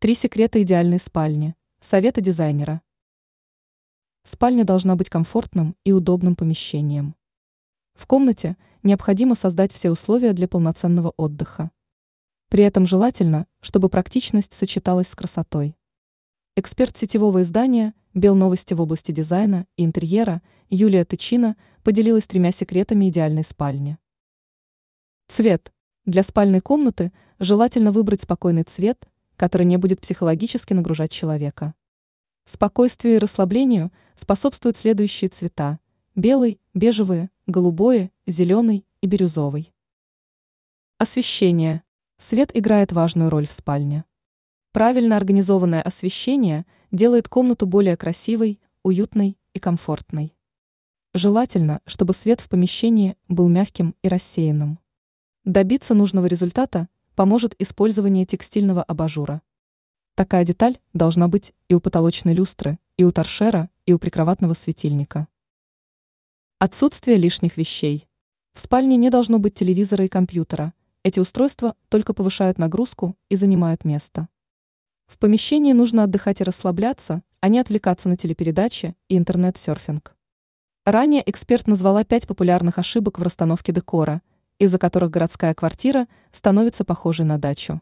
Три секрета идеальной спальни. Советы дизайнера. Спальня должна быть комфортным и удобным помещением. В комнате необходимо создать все условия для полноценного отдыха. При этом желательно, чтобы практичность сочеталась с красотой. Эксперт сетевого издания «Белновости» в области дизайна и интерьера Юлия Тычина поделилась тремя секретами идеальной спальни. Цвет. Для спальной комнаты желательно выбрать спокойный цвет, который не будет психологически нагружать человека. Спокойствию и расслаблению способствуют следующие цвета – белый, бежевый, голубой, зеленый и бирюзовый. Освещение. Свет играет важную роль в спальне. Правильно организованное освещение делает комнату более красивой, уютной и комфортной. Желательно, чтобы свет в помещении был мягким и рассеянным. Добиться нужного результата поможет использование текстильного абажура. Такая деталь должна быть и у потолочной люстры, и у торшера, и у прикроватного светильника. Отсутствие лишних вещей. В спальне не должно быть телевизора и компьютера. Эти устройства только повышают нагрузку и занимают место. В помещении нужно отдыхать и расслабляться, а не отвлекаться на телепередачи и интернет-серфинг. Ранее эксперт назвала пять популярных ошибок в расстановке декора, из-за которых городская квартира становится похожей на дачу.